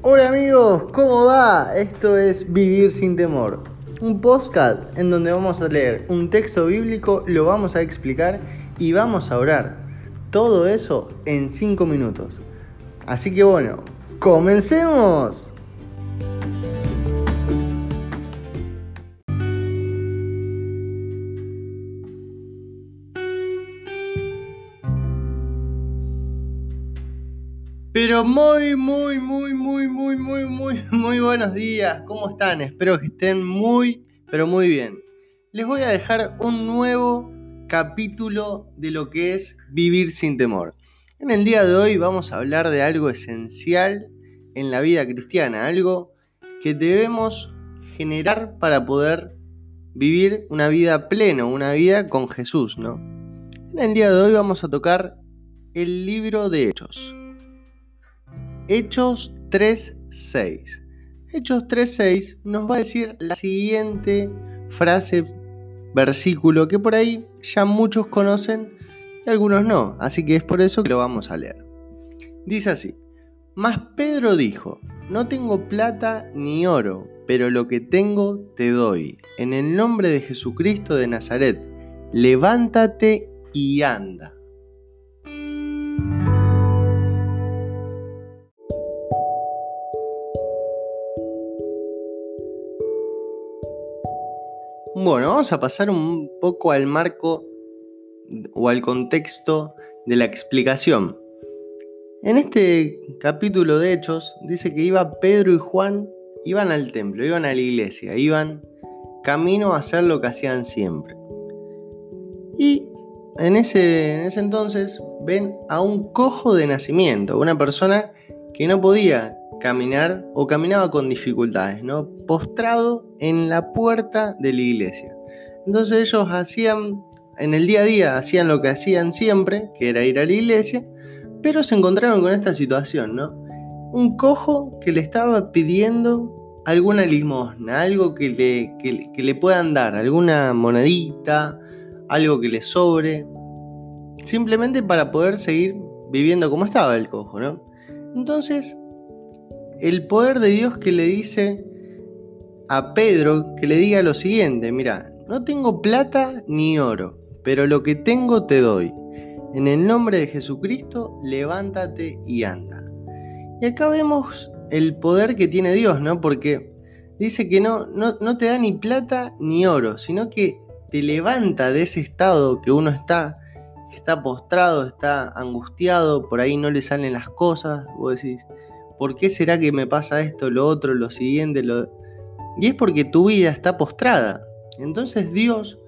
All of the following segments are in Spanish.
Hola amigos, ¿cómo va? Esto es Vivir sin temor, un podcast en donde vamos a leer un texto bíblico, lo vamos a explicar y vamos a orar. Todo eso en 5 minutos. Así que bueno, comencemos. Pero muy, muy, muy, muy, muy, muy, muy, muy buenos días. ¿Cómo están? Espero que estén muy, pero muy bien. Les voy a dejar un nuevo capítulo de lo que es vivir sin temor. En el día de hoy vamos a hablar de algo esencial en la vida cristiana, algo que debemos generar para poder vivir una vida plena, una vida con Jesús, ¿no? En el día de hoy vamos a tocar el libro de Hechos. Hechos 3.6. Hechos 3.6 nos va a decir la siguiente frase, versículo, que por ahí ya muchos conocen y algunos no, así que es por eso que lo vamos a leer. Dice así, mas Pedro dijo, no tengo plata ni oro, pero lo que tengo te doy. En el nombre de Jesucristo de Nazaret, levántate y anda. Bueno, vamos a pasar un poco al marco o al contexto de la explicación. En este capítulo de Hechos dice que iba Pedro y Juan, iban al templo, iban a la iglesia, iban camino a hacer lo que hacían siempre. Y en ese, en ese entonces ven a un cojo de nacimiento, una persona que no podía caminar o caminaba con dificultades, ¿no? Postrado en la puerta de la iglesia. Entonces ellos hacían, en el día a día, hacían lo que hacían siempre, que era ir a la iglesia, pero se encontraron con esta situación, ¿no? Un cojo que le estaba pidiendo alguna limosna, algo que le, que le puedan dar, alguna monedita, algo que le sobre, simplemente para poder seguir viviendo como estaba el cojo, ¿no? Entonces el poder de Dios que le dice a Pedro que le diga lo siguiente, mira, no tengo plata ni oro, pero lo que tengo te doy. En el nombre de Jesucristo, levántate y anda. Y acá vemos el poder que tiene Dios, ¿no? Porque dice que no, no, no te da ni plata ni oro, sino que te levanta de ese estado que uno está, está postrado, está angustiado, por ahí no le salen las cosas, vos decís, ¿por qué será que me pasa esto, lo otro, lo siguiente? Y es porque tu vida está postrada. Entonces Dios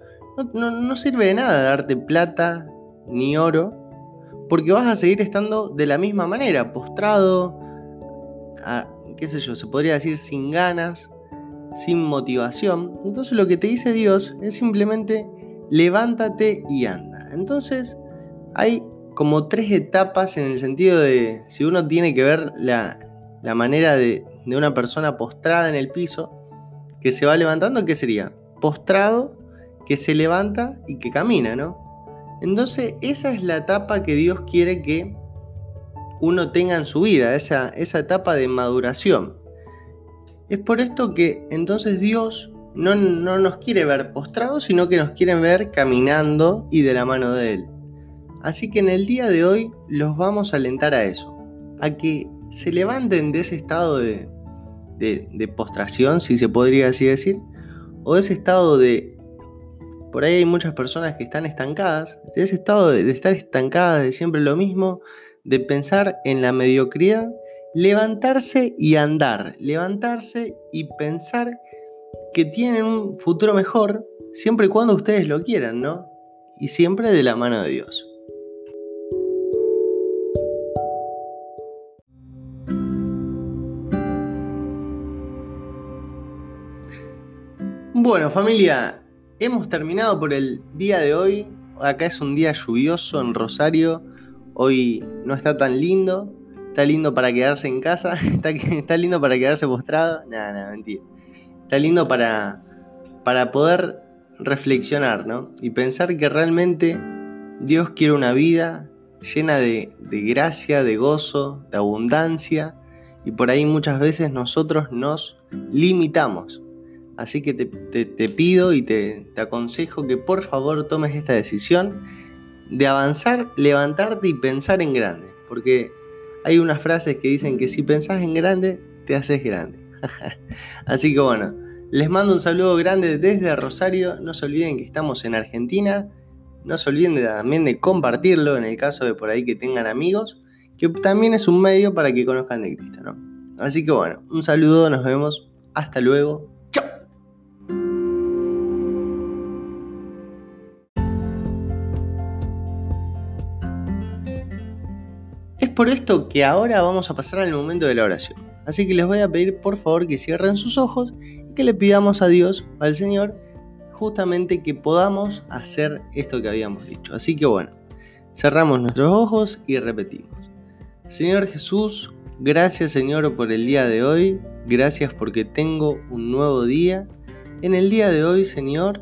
no, sirve de nada darte plata ni oro, porque vas a seguir estando de la misma manera, postrado, qué sé yo, se podría decir sin ganas, sin motivación. Entonces lo que te dice Dios es simplemente levántate y anda. Entonces hay como tres etapas en el sentido de si uno tiene que ver la, manera de, de, una persona postrada en el piso que se va levantando, ¿qué sería? Postrado, que se levanta y que camina, ¿no? Entonces esa es la etapa que Dios quiere que uno tenga en su vida, esa, esa etapa de maduración. Es por esto que entonces Dios no, no nos quiere ver postrados, sino que nos quiere ver caminando y de la mano de Él. Así que en el día de hoy los vamos a alentar a eso, a que se levanten de ese estado de, postración, si se podría así decir, o de ese estado de... Por ahí hay muchas personas que están estancadas, de ese estado de, de estar estancadas, de siempre lo mismo, de pensar en la mediocridad, levantarse y andar, levantarse y pensar que tienen un futuro mejor siempre y cuando ustedes lo quieran, ¿no? Y siempre de la mano de Dios. Bueno familia, hemos terminado por el día de hoy. Acá es un día lluvioso en Rosario. Hoy no está tan lindo. Está lindo para quedarse en casa. Está, lindo para quedarse postrado. Nada, nada, mentira. Está lindo para, para poder reflexionar, ¿no? Y pensar que realmente Dios quiere una vida llena de, de gracia, de gozo, de abundancia. y por ahí muchas veces nosotros nos limitamos. Así que te, pido y te, aconsejo que por favor tomes esta decisión de avanzar, levantarte y pensar en grande. Porque hay unas frases que dicen que si pensás en grande, te haces grande. Así que bueno, les mando un saludo grande desde Rosario. No se olviden que estamos en Argentina. No se olviden también de compartirlo en el caso de por ahí que tengan amigos que también es un medio para que conozcan de Cristo, ¿no? Así que bueno, un saludo, nos vemos, hasta luego, por esto que ahora vamos a pasar al momento de la oración. Así que les voy a pedir por favor que cierren sus ojos y que le pidamos a Dios, al Señor, justamente que podamos hacer esto que habíamos dicho. Así que bueno, cerramos nuestros ojos y repetimos. Señor Jesús, gracias Señor por el día de hoy, gracias porque tengo un nuevo día. En el día de hoy, Señor,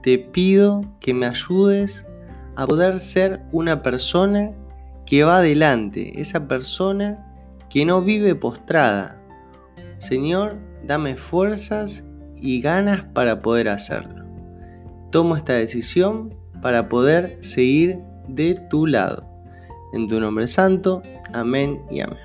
te pido que me ayudes a poder ser una persona que va adelante, esa persona que no vive postrada. Señor, dame fuerzas y ganas para poder hacerlo. Tomo esta decisión para poder seguir de tu lado. En tu nombre santo. Amén y amén.